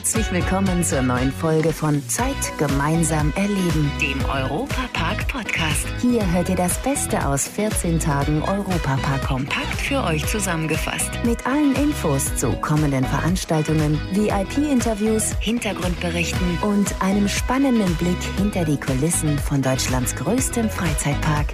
Herzlich willkommen zur neuen Folge von Zeit gemeinsam erleben, dem Europapark Podcast. Hier hört ihr das Beste aus 14 Tagen Europapark kompakt für euch zusammengefasst. Mit allen Infos zu kommenden Veranstaltungen, VIP-Interviews, Hintergrundberichten und einem spannenden Blick hinter die Kulissen von Deutschlands größtem Freizeitpark.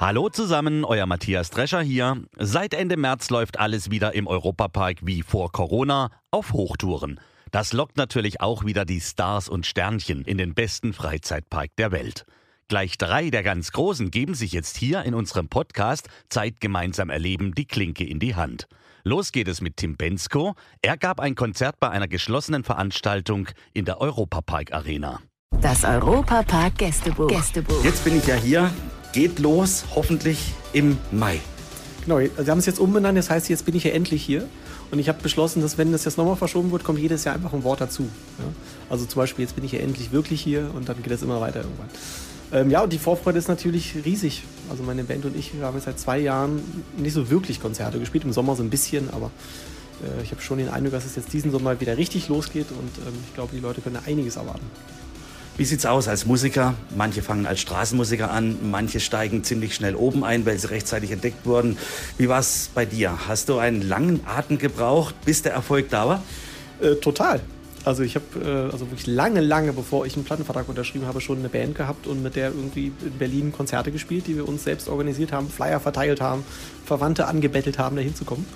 Hallo zusammen, euer Matthias Drescher hier. Seit Ende März läuft alles wieder im Europapark wie vor Corona auf Hochtouren. Das lockt natürlich auch wieder die Stars und Sternchen in den besten Freizeitpark der Welt. Gleich drei der ganz Großen geben sich jetzt hier in unserem Podcast Zeit gemeinsam erleben die Klinke in die Hand. Los geht es mit Tim Bensko. Er gab ein Konzert bei einer geschlossenen Veranstaltung in der Europapark Arena. Das Europapark Gästebuch. Gästebuch. Jetzt bin ich ja hier geht los, hoffentlich im Mai. Genau, Sie haben es jetzt umbenannt, das heißt, jetzt bin ich ja endlich hier. Und ich habe beschlossen, dass wenn das jetzt nochmal verschoben wird, kommt jedes Jahr einfach ein Wort dazu. Ja? Also zum Beispiel, jetzt bin ich ja endlich wirklich hier und dann geht es immer weiter irgendwann. Ähm, ja, und die Vorfreude ist natürlich riesig. Also meine Band und ich, wir haben jetzt seit zwei Jahren nicht so wirklich Konzerte gespielt, im Sommer so ein bisschen, aber äh, ich habe schon den Eindruck, dass es jetzt diesen Sommer wieder richtig losgeht und ähm, ich glaube, die Leute können einiges erwarten. Wie sieht's aus als Musiker? Manche fangen als Straßenmusiker an, manche steigen ziemlich schnell oben ein, weil sie rechtzeitig entdeckt wurden. Wie war's bei dir? Hast du einen langen Atem gebraucht, bis der Erfolg da war? Äh, total. Also ich habe äh, also wirklich lange, lange bevor ich einen Plattenvertrag unterschrieben habe, schon eine Band gehabt und mit der irgendwie in Berlin Konzerte gespielt, die wir uns selbst organisiert haben, Flyer verteilt haben, Verwandte angebettelt haben, da hinzukommen.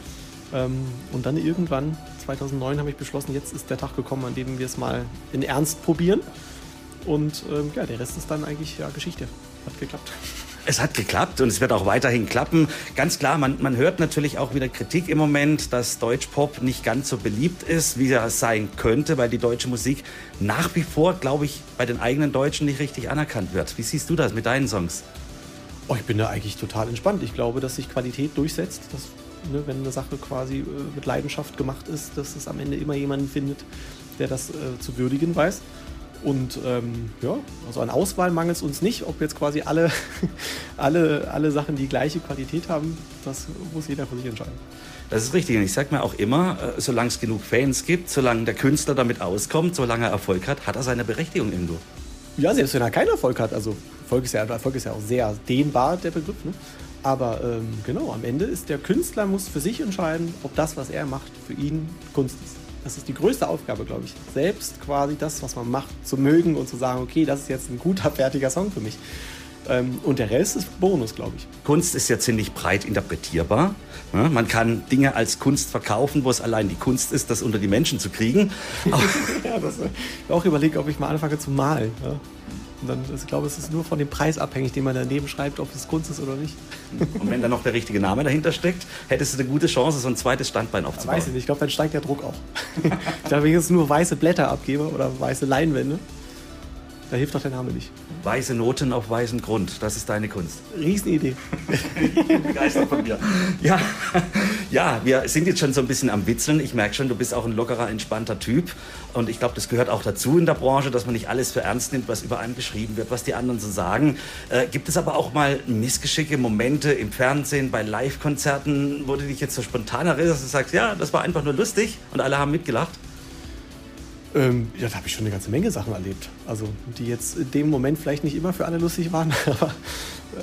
Ähm, und dann irgendwann, 2009, habe ich beschlossen, jetzt ist der Tag gekommen, an dem wir es mal in Ernst probieren. Und ähm, ja, der Rest ist dann eigentlich ja, Geschichte. Hat geklappt. Es hat geklappt und es wird auch weiterhin klappen. Ganz klar, man, man hört natürlich auch wieder Kritik im Moment, dass Deutschpop nicht ganz so beliebt ist, wie er sein könnte, weil die deutsche Musik nach wie vor, glaube ich, bei den eigenen Deutschen nicht richtig anerkannt wird. Wie siehst du das mit deinen Songs? Oh, ich bin da eigentlich total entspannt. Ich glaube, dass sich Qualität durchsetzt. Dass, ne, wenn eine Sache quasi äh, mit Leidenschaft gemacht ist, dass es am Ende immer jemanden findet, der das äh, zu würdigen weiß. Und ähm, ja, also an Auswahl mangelt es uns nicht. Ob jetzt quasi alle, alle, alle Sachen die gleiche Qualität haben, das muss jeder für sich entscheiden. Das ist richtig. Und ich sage mir auch immer, äh, solange es genug Fans gibt, solange der Künstler damit auskommt, solange er Erfolg hat, hat er seine Berechtigung irgendwo. Ja, selbst wenn er keinen Erfolg hat. Also Erfolg ist ja, Erfolg ist ja auch sehr dehnbar, der Begriff. Ne? Aber ähm, genau, am Ende ist der Künstler muss für sich entscheiden, ob das, was er macht, für ihn Kunst ist. Das ist die größte Aufgabe, glaube ich. Selbst quasi das, was man macht, zu mögen und zu sagen, okay, das ist jetzt ein guter, fertiger Song für mich. Ähm, und der Rest ist Bonus, glaube ich. Kunst ist ja ziemlich breit interpretierbar. Man kann Dinge als Kunst verkaufen, wo es allein die Kunst ist, das unter die Menschen zu kriegen. ja, das, ich auch überlegt, ob ich mal anfange zu malen. Ja. Und dann, also ich glaube, es ist nur von dem Preis abhängig, den man daneben schreibt, ob es Kunst ist oder nicht. Und wenn da noch der richtige Name dahinter steckt, hättest du eine gute Chance, so ein zweites Standbein aufzubauen. Weiß ich nicht, ich glaube, dann steigt der Druck auch. ich glaube, wenn ich jetzt nur weiße Blätter abgebe oder weiße Leinwände, da hilft doch der Name nicht. Weiße Noten auf weißem Grund, das ist deine Kunst. Riesenidee. Begeistert von mir. Ja, ja, wir sind jetzt schon so ein bisschen am Witzeln. Ich merke schon, du bist auch ein lockerer, entspannter Typ. Und ich glaube, das gehört auch dazu in der Branche, dass man nicht alles für ernst nimmt, was über einen geschrieben wird, was die anderen so sagen. Äh, gibt es aber auch mal missgeschicke Momente im Fernsehen, bei Live-Konzerten, wo du dich jetzt so spontan erinnerst und sagst, ja, das war einfach nur lustig und alle haben mitgelacht? Ähm, ja, da habe ich schon eine ganze Menge Sachen erlebt. Also, die jetzt in dem Moment vielleicht nicht immer für alle lustig waren, aber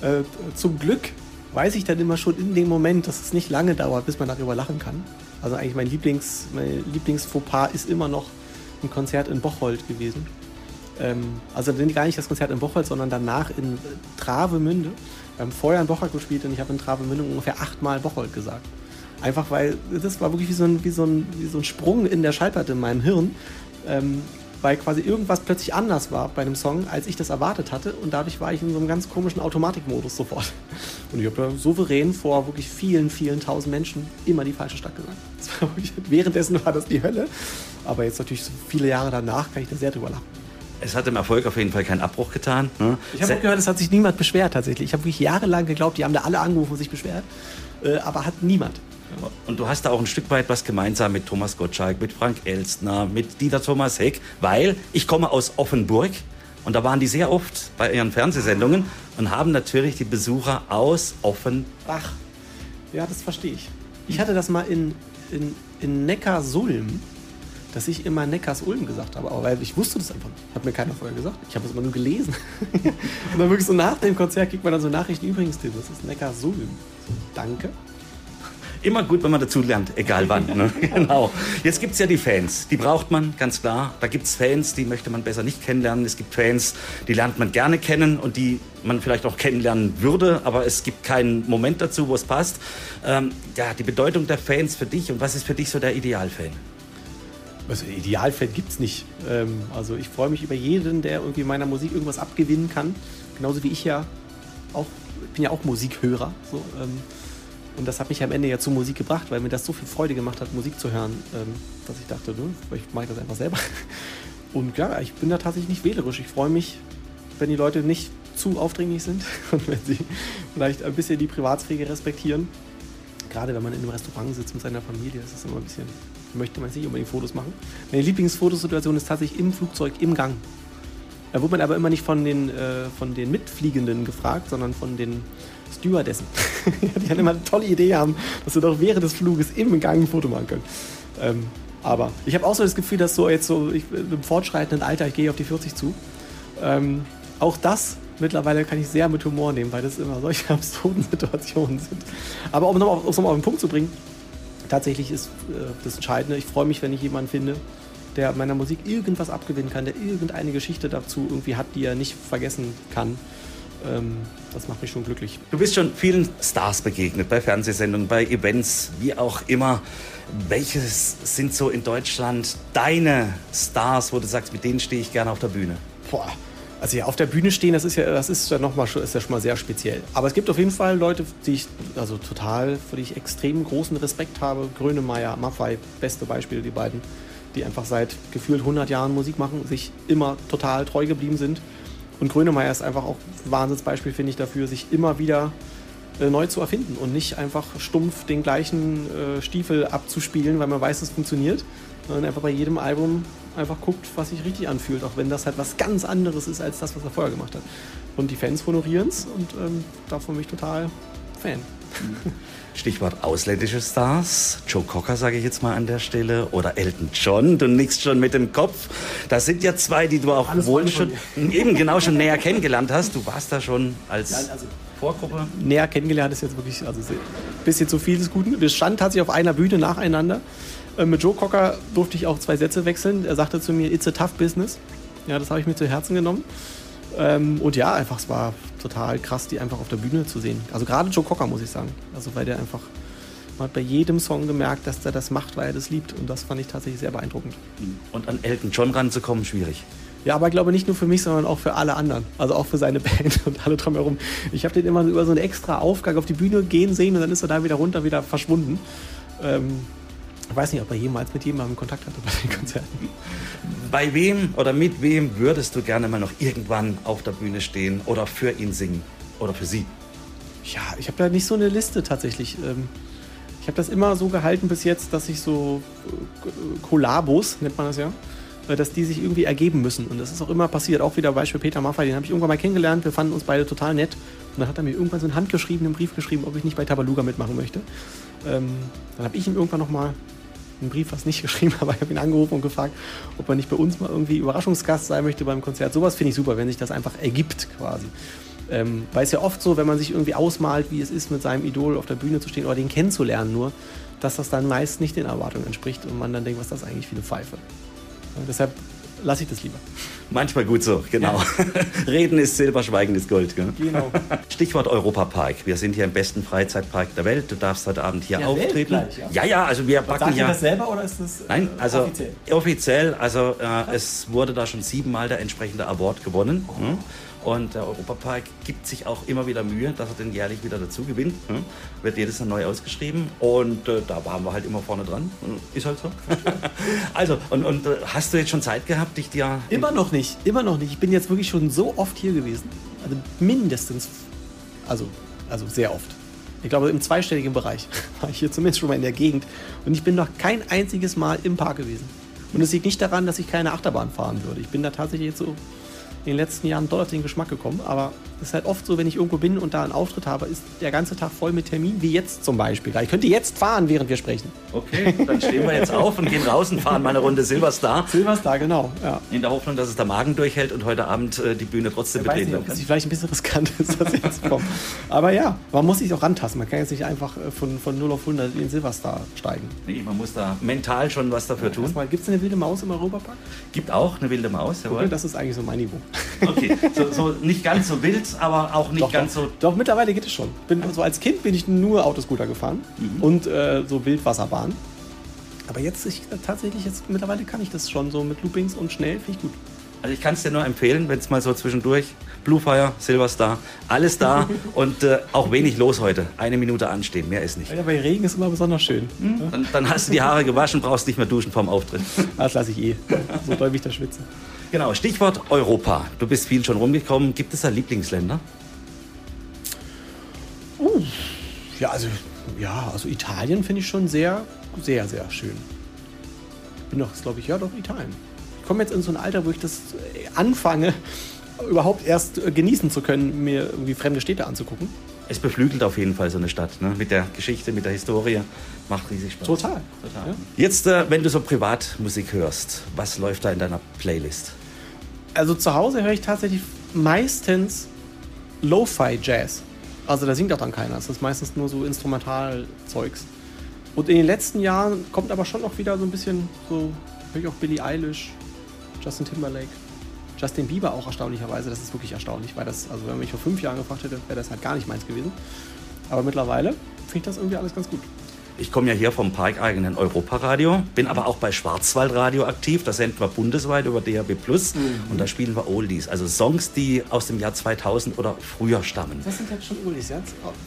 äh, zum Glück weiß ich dann immer schon in dem Moment, dass es nicht lange dauert, bis man darüber lachen kann. Also eigentlich mein Lieblings, mein Lieblingsfauxpas ist immer noch ein Konzert in Bocholt gewesen. Ähm, also gar nicht das Konzert in Bocholt, sondern danach in Travemünde. Wir haben vorher in Bocholt gespielt und ich habe in Travemünde ungefähr achtmal Bocholt gesagt. Einfach weil das war wirklich wie so ein, wie so ein, wie so ein Sprung in der Schallplatte in meinem Hirn ähm, weil quasi irgendwas plötzlich anders war bei einem Song, als ich das erwartet hatte. Und dadurch war ich in so einem ganz komischen Automatikmodus sofort. Und ich habe da souverän vor wirklich vielen, vielen tausend Menschen immer die falsche Stadt gesagt. War wirklich, währenddessen war das die Hölle. Aber jetzt natürlich so viele Jahre danach kann ich da sehr drüber lachen. Es hat dem Erfolg auf jeden Fall keinen Abbruch getan. Ne? Ich habe auch gehört, es hat sich niemand beschwert tatsächlich. Ich habe wirklich jahrelang geglaubt, die haben da alle angerufen und sich beschwert. Äh, aber hat niemand. Und du hast da auch ein Stück weit was gemeinsam mit Thomas Gottschalk, mit Frank Elstner, mit Dieter Thomas Heck, weil ich komme aus Offenburg und da waren die sehr oft bei ihren Fernsehsendungen und haben natürlich die Besucher aus Offenbach. Ja, das verstehe ich. Ich hatte das mal in, in, in Neckarsulm, dass ich immer Neckars-Ulm gesagt habe. Aber weil ich wusste das einfach nicht. Hat mir keiner vorher gesagt. Ich habe es immer nur gelesen. und dann wirklich so nach dem Konzert kriegt man dann so Nachrichten. Übrigens, Tim, das ist Neckarsulm. So, danke. Immer gut, wenn man dazu lernt, egal wann. Ne? genau. Jetzt gibt es ja die Fans, die braucht man, ganz klar. Da gibt es Fans, die möchte man besser nicht kennenlernen. Es gibt Fans, die lernt man gerne kennen und die man vielleicht auch kennenlernen würde, aber es gibt keinen Moment dazu, wo es passt. Ähm, ja, die Bedeutung der Fans für dich und was ist für dich so der Idealfan? Also Idealfan gibt es nicht. Ähm, also ich freue mich über jeden, der irgendwie meiner Musik irgendwas abgewinnen kann. Genauso wie ich ja auch, ich bin ja auch Musikhörer. So, ähm, und das hat mich am Ende ja zur Musik gebracht, weil mir das so viel Freude gemacht hat, Musik zu hören, ähm, dass ich dachte, ne, ich mache das einfach selber. Und ja, ich bin da tatsächlich nicht wählerisch. Ich freue mich, wenn die Leute nicht zu aufdringlich sind und wenn sie vielleicht ein bisschen die Privatsphäre respektieren. Gerade wenn man in einem Restaurant sitzt mit seiner Familie, ist es immer ein bisschen, möchte man nicht unbedingt Fotos machen. Meine Lieblingsfotosituation ist tatsächlich im Flugzeug, im Gang. Da wurde man aber immer nicht von den, äh, von den Mitfliegenden gefragt, sondern von den Stewardessen. die haben immer eine tolle Idee haben, dass wir doch während des Fluges im Gang ein Foto machen können. Ähm, aber ich habe auch so das Gefühl, dass so jetzt so ich, im fortschreitenden Alter, ich gehe auf die 40 zu, ähm, auch das mittlerweile kann ich sehr mit Humor nehmen, weil das immer solche absurden Situationen sind. Aber um nochmal auf, auf den Punkt zu bringen, tatsächlich ist äh, das Entscheidende, ich freue mich, wenn ich jemanden finde, der meiner Musik irgendwas abgewinnen kann, der irgendeine Geschichte dazu irgendwie hat, die er nicht vergessen kann ähm, das macht mich schon glücklich. Du bist schon vielen Stars begegnet, bei Fernsehsendungen, bei Events, wie auch immer. Welches sind so in Deutschland deine Stars, wo du sagst, mit denen stehe ich gerne auf der Bühne? Boah. Also ja, auf der Bühne stehen, das ist ja, das ist ja noch mal, ist ja schon mal sehr speziell. Aber es gibt auf jeden Fall Leute, die ich also total, für die ich extrem großen Respekt habe. Grönemeyer, Maffei, beste Beispiele, die beiden, die einfach seit gefühlt 100 Jahren Musik machen, sich immer total treu geblieben sind und Grönemeyer ist einfach auch ein Wahnsinnsbeispiel, finde ich, dafür, sich immer wieder äh, neu zu erfinden und nicht einfach stumpf den gleichen äh, Stiefel abzuspielen, weil man weiß, es funktioniert, sondern einfach bei jedem Album einfach guckt, was sich richtig anfühlt, auch wenn das halt was ganz anderes ist als das, was er vorher gemacht hat. Und die Fans honorieren es und ähm, davon bin ich total Fan. Stichwort ausländische Stars. Joe Cocker sage ich jetzt mal an der Stelle. Oder Elton John. Du nickst schon mit dem Kopf. Das sind ja zwei, die du auch Alles wohl schon, eben genau schon näher kennengelernt hast. Du warst da schon als ja, also Vorgruppe. Näher kennengelernt ist jetzt wirklich also ein bisschen zu viel des Guten. Wir standen tatsächlich auf einer Bühne nacheinander. Äh, mit Joe Cocker durfte ich auch zwei Sätze wechseln. Er sagte zu mir, it's a tough business. Ja, das habe ich mir zu Herzen genommen. Ähm, und ja, einfach, es war total krass, die einfach auf der Bühne zu sehen. Also gerade Joe Cocker, muss ich sagen. Also weil der einfach, man hat bei jedem Song gemerkt, dass der das macht, weil er das liebt. Und das fand ich tatsächlich sehr beeindruckend. Und an Elton John ranzukommen, schwierig. Ja, aber ich glaube nicht nur für mich, sondern auch für alle anderen. Also auch für seine Band und alle drumherum. Ich habe den immer über so eine extra Aufgang auf die Bühne gehen sehen und dann ist er da wieder runter, wieder verschwunden. Ähm, ich weiß nicht, ob er jemals mit jemandem Kontakt hatte bei den Konzerten. Bei wem oder mit wem würdest du gerne mal noch irgendwann auf der Bühne stehen oder für ihn singen oder für sie? Ja, ich habe da nicht so eine Liste tatsächlich. Ähm, ich habe das immer so gehalten bis jetzt, dass ich so äh, Kollabos, nennt man das ja, äh, dass die sich irgendwie ergeben müssen. Und das ist auch immer passiert. Auch wieder Beispiel Peter Maffay, den habe ich irgendwann mal kennengelernt. Wir fanden uns beide total nett. Und dann hat er mir irgendwann so einen handgeschriebenen Brief geschrieben, ob ich nicht bei Tabaluga mitmachen möchte. Ähm, dann habe ich ihm irgendwann nochmal einen Brief fast nicht geschrieben, aber ich habe ihn angerufen und gefragt, ob er nicht bei uns mal irgendwie Überraschungsgast sein möchte beim Konzert. Sowas finde ich super, wenn sich das einfach ergibt quasi. Ähm, weil es ja oft so, wenn man sich irgendwie ausmalt, wie es ist, mit seinem Idol auf der Bühne zu stehen oder den kennenzulernen nur, dass das dann meist nicht den Erwartungen entspricht und man dann denkt, was ist das eigentlich für eine Pfeife. Und deshalb lasse ich das lieber. Manchmal gut so, genau. Ja. Reden ist Silber, Schweigen ist Gold. Gell? Genau. Stichwort Europapark. Wir sind hier im besten Freizeitpark der Welt. Du darfst heute Abend hier ja, auftreten. Ja? ja? ja, also wir backen Sagt ja. das selber oder ist das äh, Nein, also offiziell? offiziell also äh, es wurde da schon siebenmal der entsprechende Award gewonnen. Oh. Hm? Und der Europapark gibt sich auch immer wieder Mühe, dass er den jährlich wieder dazu gewinnt. Hm? Wird jedes Jahr neu ausgeschrieben. Und äh, da waren wir halt immer vorne dran. Ist halt so. also, und, und äh, hast du jetzt schon Zeit gehabt, dich dir. Immer noch nicht. Immer noch nicht. Ich bin jetzt wirklich schon so oft hier gewesen. Also mindestens. Also, also sehr oft. Ich glaube, im zweistelligen Bereich war ich hier zumindest schon mal in der Gegend. Und ich bin noch kein einziges Mal im Park gewesen. Und es liegt nicht daran, dass ich keine Achterbahn fahren würde. Ich bin da tatsächlich jetzt so in den letzten Jahren doll auf den Geschmack gekommen. Aber Das ist halt oft so, wenn ich irgendwo bin und da einen Auftritt habe, ist der ganze Tag voll mit Terminen, wie jetzt zum Beispiel. Ich könnte jetzt fahren, während wir sprechen. Okay, dann stehen wir jetzt auf und gehen raus und fahren mal eine Runde Silverstar. Silverstar, genau. Ja. In der Hoffnung, dass es der Magen durchhält und heute Abend äh, die Bühne trotzdem Ich betreten kann. vielleicht ein bisschen riskant ist, dass ich jetzt komme. Aber ja, man muss sich auch rantasten. Man kann jetzt nicht einfach äh, von, von 0 auf 100 in den Silverstar steigen. Nee, man muss da mental schon was dafür tun. Gibt es eine wilde Maus im Europapark? Gibt auch eine wilde Maus, jawohl. Das ist eigentlich so mein Niveau. Okay, so, so nicht ganz so wild, aber auch nicht Doch, ganz doch, so. doch, mittlerweile geht es schon. Bin, so als Kind bin ich nur Autoscooter gefahren Mhm. und äh, so Wildwasserbahn. Aber jetzt ich, tatsächlich, jetzt mittlerweile kann ich das schon so mit Loopings und schnell, finde ich gut. Also ich kann es dir nur empfehlen, wenn es mal so zwischendurch Bluefire, Silverstar, alles da und äh, auch wenig los heute. Eine Minute anstehen, mehr ist nicht. Ja, bei Regen ist immer besonders schön. Dann, dann hast du die Haare gewaschen, brauchst nicht mehr duschen vorm Auftritt. Das lasse ich eh. So doll wie ich da schwitze. Genau, Stichwort Europa. Du bist viel schon rumgekommen. Gibt es da Lieblingsländer? Ja, also, ja, also Italien finde ich schon sehr, sehr, sehr schön. Bin doch, glaube ich, ja, doch Italien. Ich komme jetzt in so ein Alter, wo ich das äh, anfange, überhaupt erst äh, genießen zu können, mir irgendwie fremde Städte anzugucken. Es beflügelt auf jeden Fall so eine Stadt. Ne? Mit der Geschichte, mit der Historie. Macht riesig Spaß. Total. Total. Ja. Jetzt, äh, wenn du so Privatmusik hörst, was läuft da in deiner Playlist? Also zu Hause höre ich tatsächlich meistens Lo-Fi-Jazz. Also da singt auch dann keiner. Das ist meistens nur so Instrumentalzeugs. Und in den letzten Jahren kommt aber schon noch wieder so ein bisschen so, höre ich auch Billie Eilish, Justin Timberlake, Justin Bieber auch erstaunlicherweise. Das ist wirklich erstaunlich, weil das, also wenn man mich vor fünf Jahren gefragt hätte, wäre das halt gar nicht meins gewesen. Aber mittlerweile finde ich das irgendwie alles ganz gut. Ich komme ja hier vom parkeigenen Europaradio, bin aber auch bei Schwarzwaldradio aktiv. Da senden wir bundesweit über DAB Plus und da spielen wir Oldies, also Songs, die aus dem Jahr 2000 oder früher stammen. Das sind jetzt schon Ulis, ja?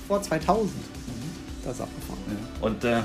Vor 2000. Das ist abgefahren. Und äh,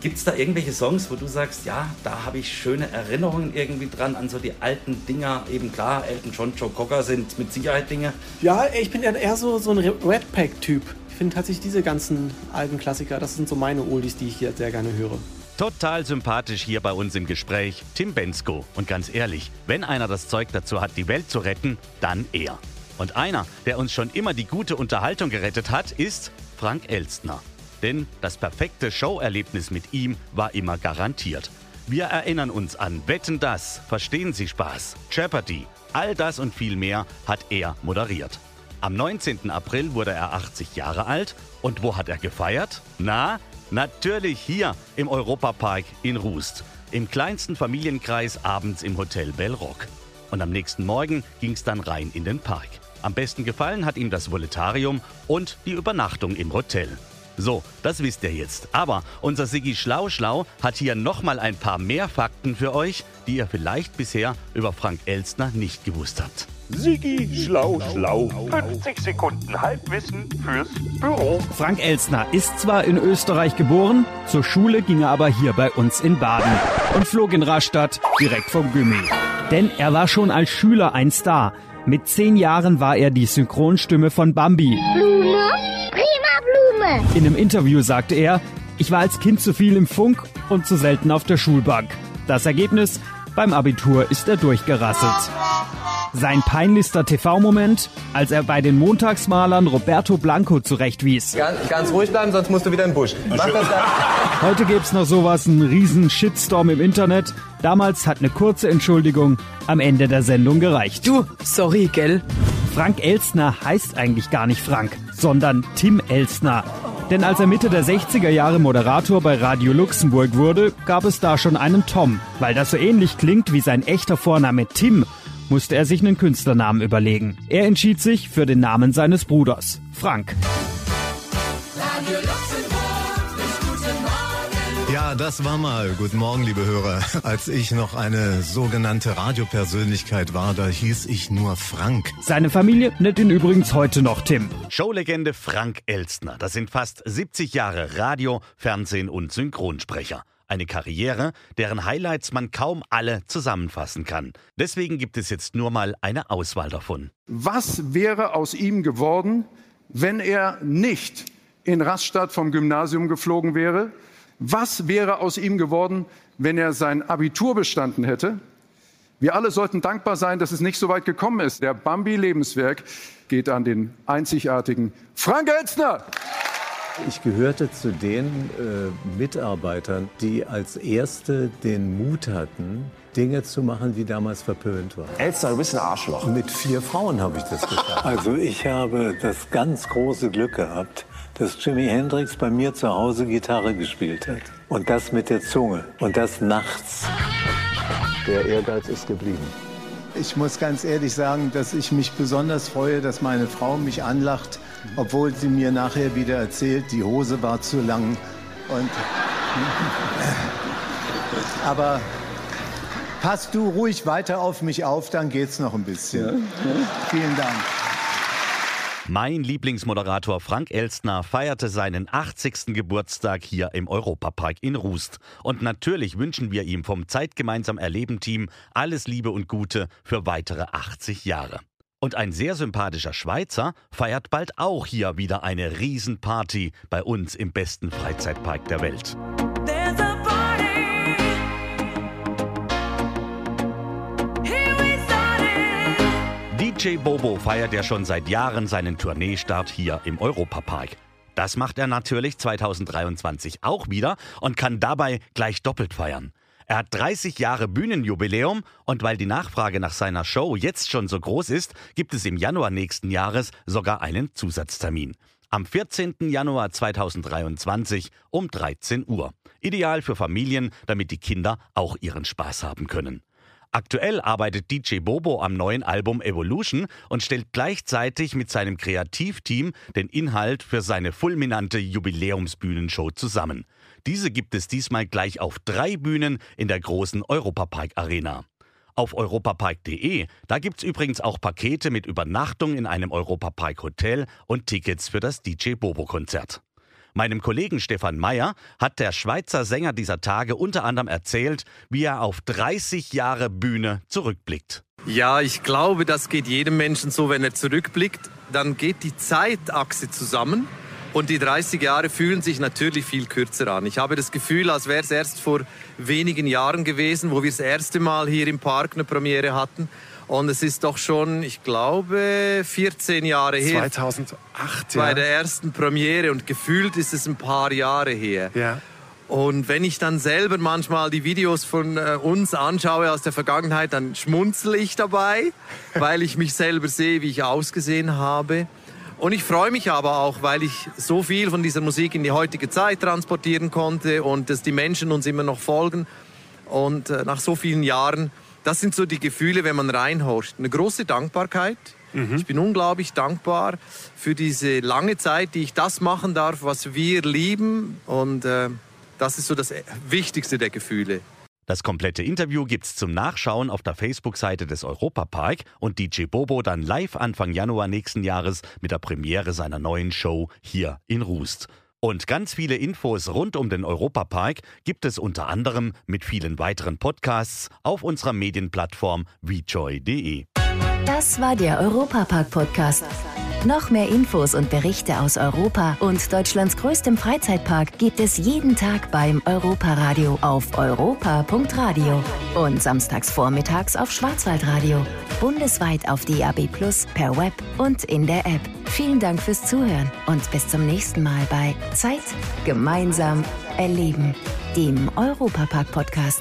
gibt es da irgendwelche Songs, wo du sagst, ja, da habe ich schöne Erinnerungen irgendwie dran an so die alten Dinger? Eben klar, Elton John, Joe Cocker sind mit Sicherheit Dinge. Ja, ich bin ja eher so, so ein Red Pack-Typ. Finde tatsächlich diese ganzen alten Klassiker, das sind so meine Oldies, die ich hier sehr gerne höre. Total sympathisch hier bei uns im Gespräch Tim Bensko. Und ganz ehrlich, wenn einer das Zeug dazu hat, die Welt zu retten, dann er. Und einer, der uns schon immer die gute Unterhaltung gerettet hat, ist Frank Elstner. Denn das perfekte Showerlebnis mit ihm war immer garantiert. Wir erinnern uns an Wetten das, Verstehen Sie Spaß, Jeopardy, all das und viel mehr hat er moderiert. Am 19. April wurde er 80 Jahre alt und wo hat er gefeiert? Na, natürlich hier im Europapark in Rust, im kleinsten Familienkreis abends im Hotel Bellrock. Und am nächsten Morgen ging's dann rein in den Park. Am besten gefallen hat ihm das Voletarium und die Übernachtung im Hotel. So, das wisst ihr jetzt. Aber unser Siggi Schlau-Schlau hat hier nochmal ein paar mehr Fakten für euch, die ihr vielleicht bisher über Frank Elstner nicht gewusst habt. Sigi Schlau Schlau. 50 Sekunden Halbwissen fürs Büro. Frank Elstner ist zwar in Österreich geboren, zur Schule ging er aber hier bei uns in Baden und flog in Rastatt direkt vom Gummi. Denn er war schon als Schüler ein Star. Mit zehn Jahren war er die Synchronstimme von Bambi. Blume, prima Blume. In einem Interview sagte er, ich war als Kind zu viel im Funk und zu selten auf der Schulbank. Das Ergebnis, beim Abitur ist er durchgerasselt. Sein peinlichster TV-Moment, als er bei den Montagsmalern Roberto Blanco zurechtwies. Ganz, ganz ruhig bleiben, sonst musst du wieder in den Busch. Mach das dann. Heute gibt's noch sowas, einen riesen Shitstorm im Internet. Damals hat eine kurze Entschuldigung am Ende der Sendung gereicht. Du, sorry, gell? Frank Elstner heißt eigentlich gar nicht Frank, sondern Tim Elstner. Denn als er Mitte der 60er Jahre Moderator bei Radio Luxemburg wurde, gab es da schon einen Tom. Weil das so ähnlich klingt wie sein echter Vorname Tim, musste er sich einen Künstlernamen überlegen. Er entschied sich für den Namen seines Bruders, Frank. Ja, das war mal. Guten Morgen, liebe Hörer. Als ich noch eine sogenannte Radiopersönlichkeit war, da hieß ich nur Frank. Seine Familie nennt ihn übrigens heute noch Tim. Showlegende Frank Elstner. Das sind fast 70 Jahre Radio, Fernsehen und Synchronsprecher. Eine Karriere, deren Highlights man kaum alle zusammenfassen kann. Deswegen gibt es jetzt nur mal eine Auswahl davon. Was wäre aus ihm geworden, wenn er nicht in Rastatt vom Gymnasium geflogen wäre? Was wäre aus ihm geworden, wenn er sein Abitur bestanden hätte? Wir alle sollten dankbar sein, dass es nicht so weit gekommen ist. Der Bambi-Lebenswerk geht an den einzigartigen Frank Elstner. Ich gehörte zu den äh, Mitarbeitern, die als Erste den Mut hatten, Dinge zu machen, die damals verpönt waren. Elster, du bist ein Arschloch. Mit vier Frauen habe ich das geschafft. Also ich habe das ganz große Glück gehabt, dass Jimi Hendrix bei mir zu Hause Gitarre gespielt hat. Und das mit der Zunge. Und das nachts. Der Ehrgeiz ist geblieben. Ich muss ganz ehrlich sagen, dass ich mich besonders freue, dass meine Frau mich anlacht, obwohl sie mir nachher wieder erzählt, die Hose war zu lang. Und aber pass du ruhig weiter auf mich auf, dann geht's noch ein bisschen. Ja, ja. Vielen Dank. Mein Lieblingsmoderator Frank Elstner feierte seinen 80. Geburtstag hier im Europapark in Rust. Und natürlich wünschen wir ihm vom Zeitgemeinsam Erleben Team alles Liebe und Gute für weitere 80 Jahre. Und ein sehr sympathischer Schweizer feiert bald auch hier wieder eine Riesenparty bei uns im besten Freizeitpark der Welt. DJ Bobo feiert ja schon seit Jahren seinen Tourneestart hier im Europapark. Das macht er natürlich 2023 auch wieder und kann dabei gleich doppelt feiern. Er hat 30 Jahre Bühnenjubiläum und weil die Nachfrage nach seiner Show jetzt schon so groß ist, gibt es im Januar nächsten Jahres sogar einen Zusatztermin. Am 14. Januar 2023 um 13 Uhr. Ideal für Familien, damit die Kinder auch ihren Spaß haben können. Aktuell arbeitet DJ Bobo am neuen Album Evolution und stellt gleichzeitig mit seinem Kreativteam den Inhalt für seine fulminante Jubiläumsbühnenshow zusammen. Diese gibt es diesmal gleich auf drei Bühnen in der großen Europapark Arena. Auf europapark.de, da gibt's übrigens auch Pakete mit Übernachtung in einem Europapark Hotel und Tickets für das DJ Bobo Konzert. Meinem Kollegen Stefan Meyer hat der Schweizer Sänger dieser Tage unter anderem erzählt, wie er auf 30 Jahre Bühne zurückblickt. Ja, ich glaube, das geht jedem Menschen so, wenn er zurückblickt. Dann geht die Zeitachse zusammen und die 30 Jahre fühlen sich natürlich viel kürzer an. Ich habe das Gefühl, als wäre es erst vor wenigen Jahren gewesen, wo wir das erste Mal hier im Park eine Premiere hatten. Und es ist doch schon, ich glaube, 14 Jahre her. 2008, Bei ja. der ersten Premiere und gefühlt ist es ein paar Jahre her. Ja. Und wenn ich dann selber manchmal die Videos von äh, uns anschaue aus der Vergangenheit, dann schmunzel ich dabei, weil ich mich selber sehe, wie ich ausgesehen habe. Und ich freue mich aber auch, weil ich so viel von dieser Musik in die heutige Zeit transportieren konnte und dass die Menschen uns immer noch folgen. Und äh, nach so vielen Jahren das sind so die Gefühle, wenn man reinhorcht. Eine große Dankbarkeit. Mhm. Ich bin unglaublich dankbar für diese lange Zeit, die ich das machen darf, was wir lieben. Und äh, das ist so das Wichtigste der Gefühle. Das komplette Interview gibt's zum Nachschauen auf der Facebook-Seite des Europapark und DJ Bobo dann live Anfang Januar nächsten Jahres mit der Premiere seiner neuen Show hier in Rust. Und ganz viele Infos rund um den Europapark gibt es unter anderem mit vielen weiteren Podcasts auf unserer Medienplattform vjoy.de. Das war der Europapark-Podcast. Noch mehr Infos und Berichte aus Europa und Deutschlands größtem Freizeitpark gibt es jeden Tag beim Europaradio auf europa.radio und samstags vormittags auf Schwarzwaldradio. Bundesweit auf DAB Plus, per Web und in der App. Vielen Dank fürs Zuhören und bis zum nächsten Mal bei Zeit gemeinsam erleben, dem Europapark-Podcast.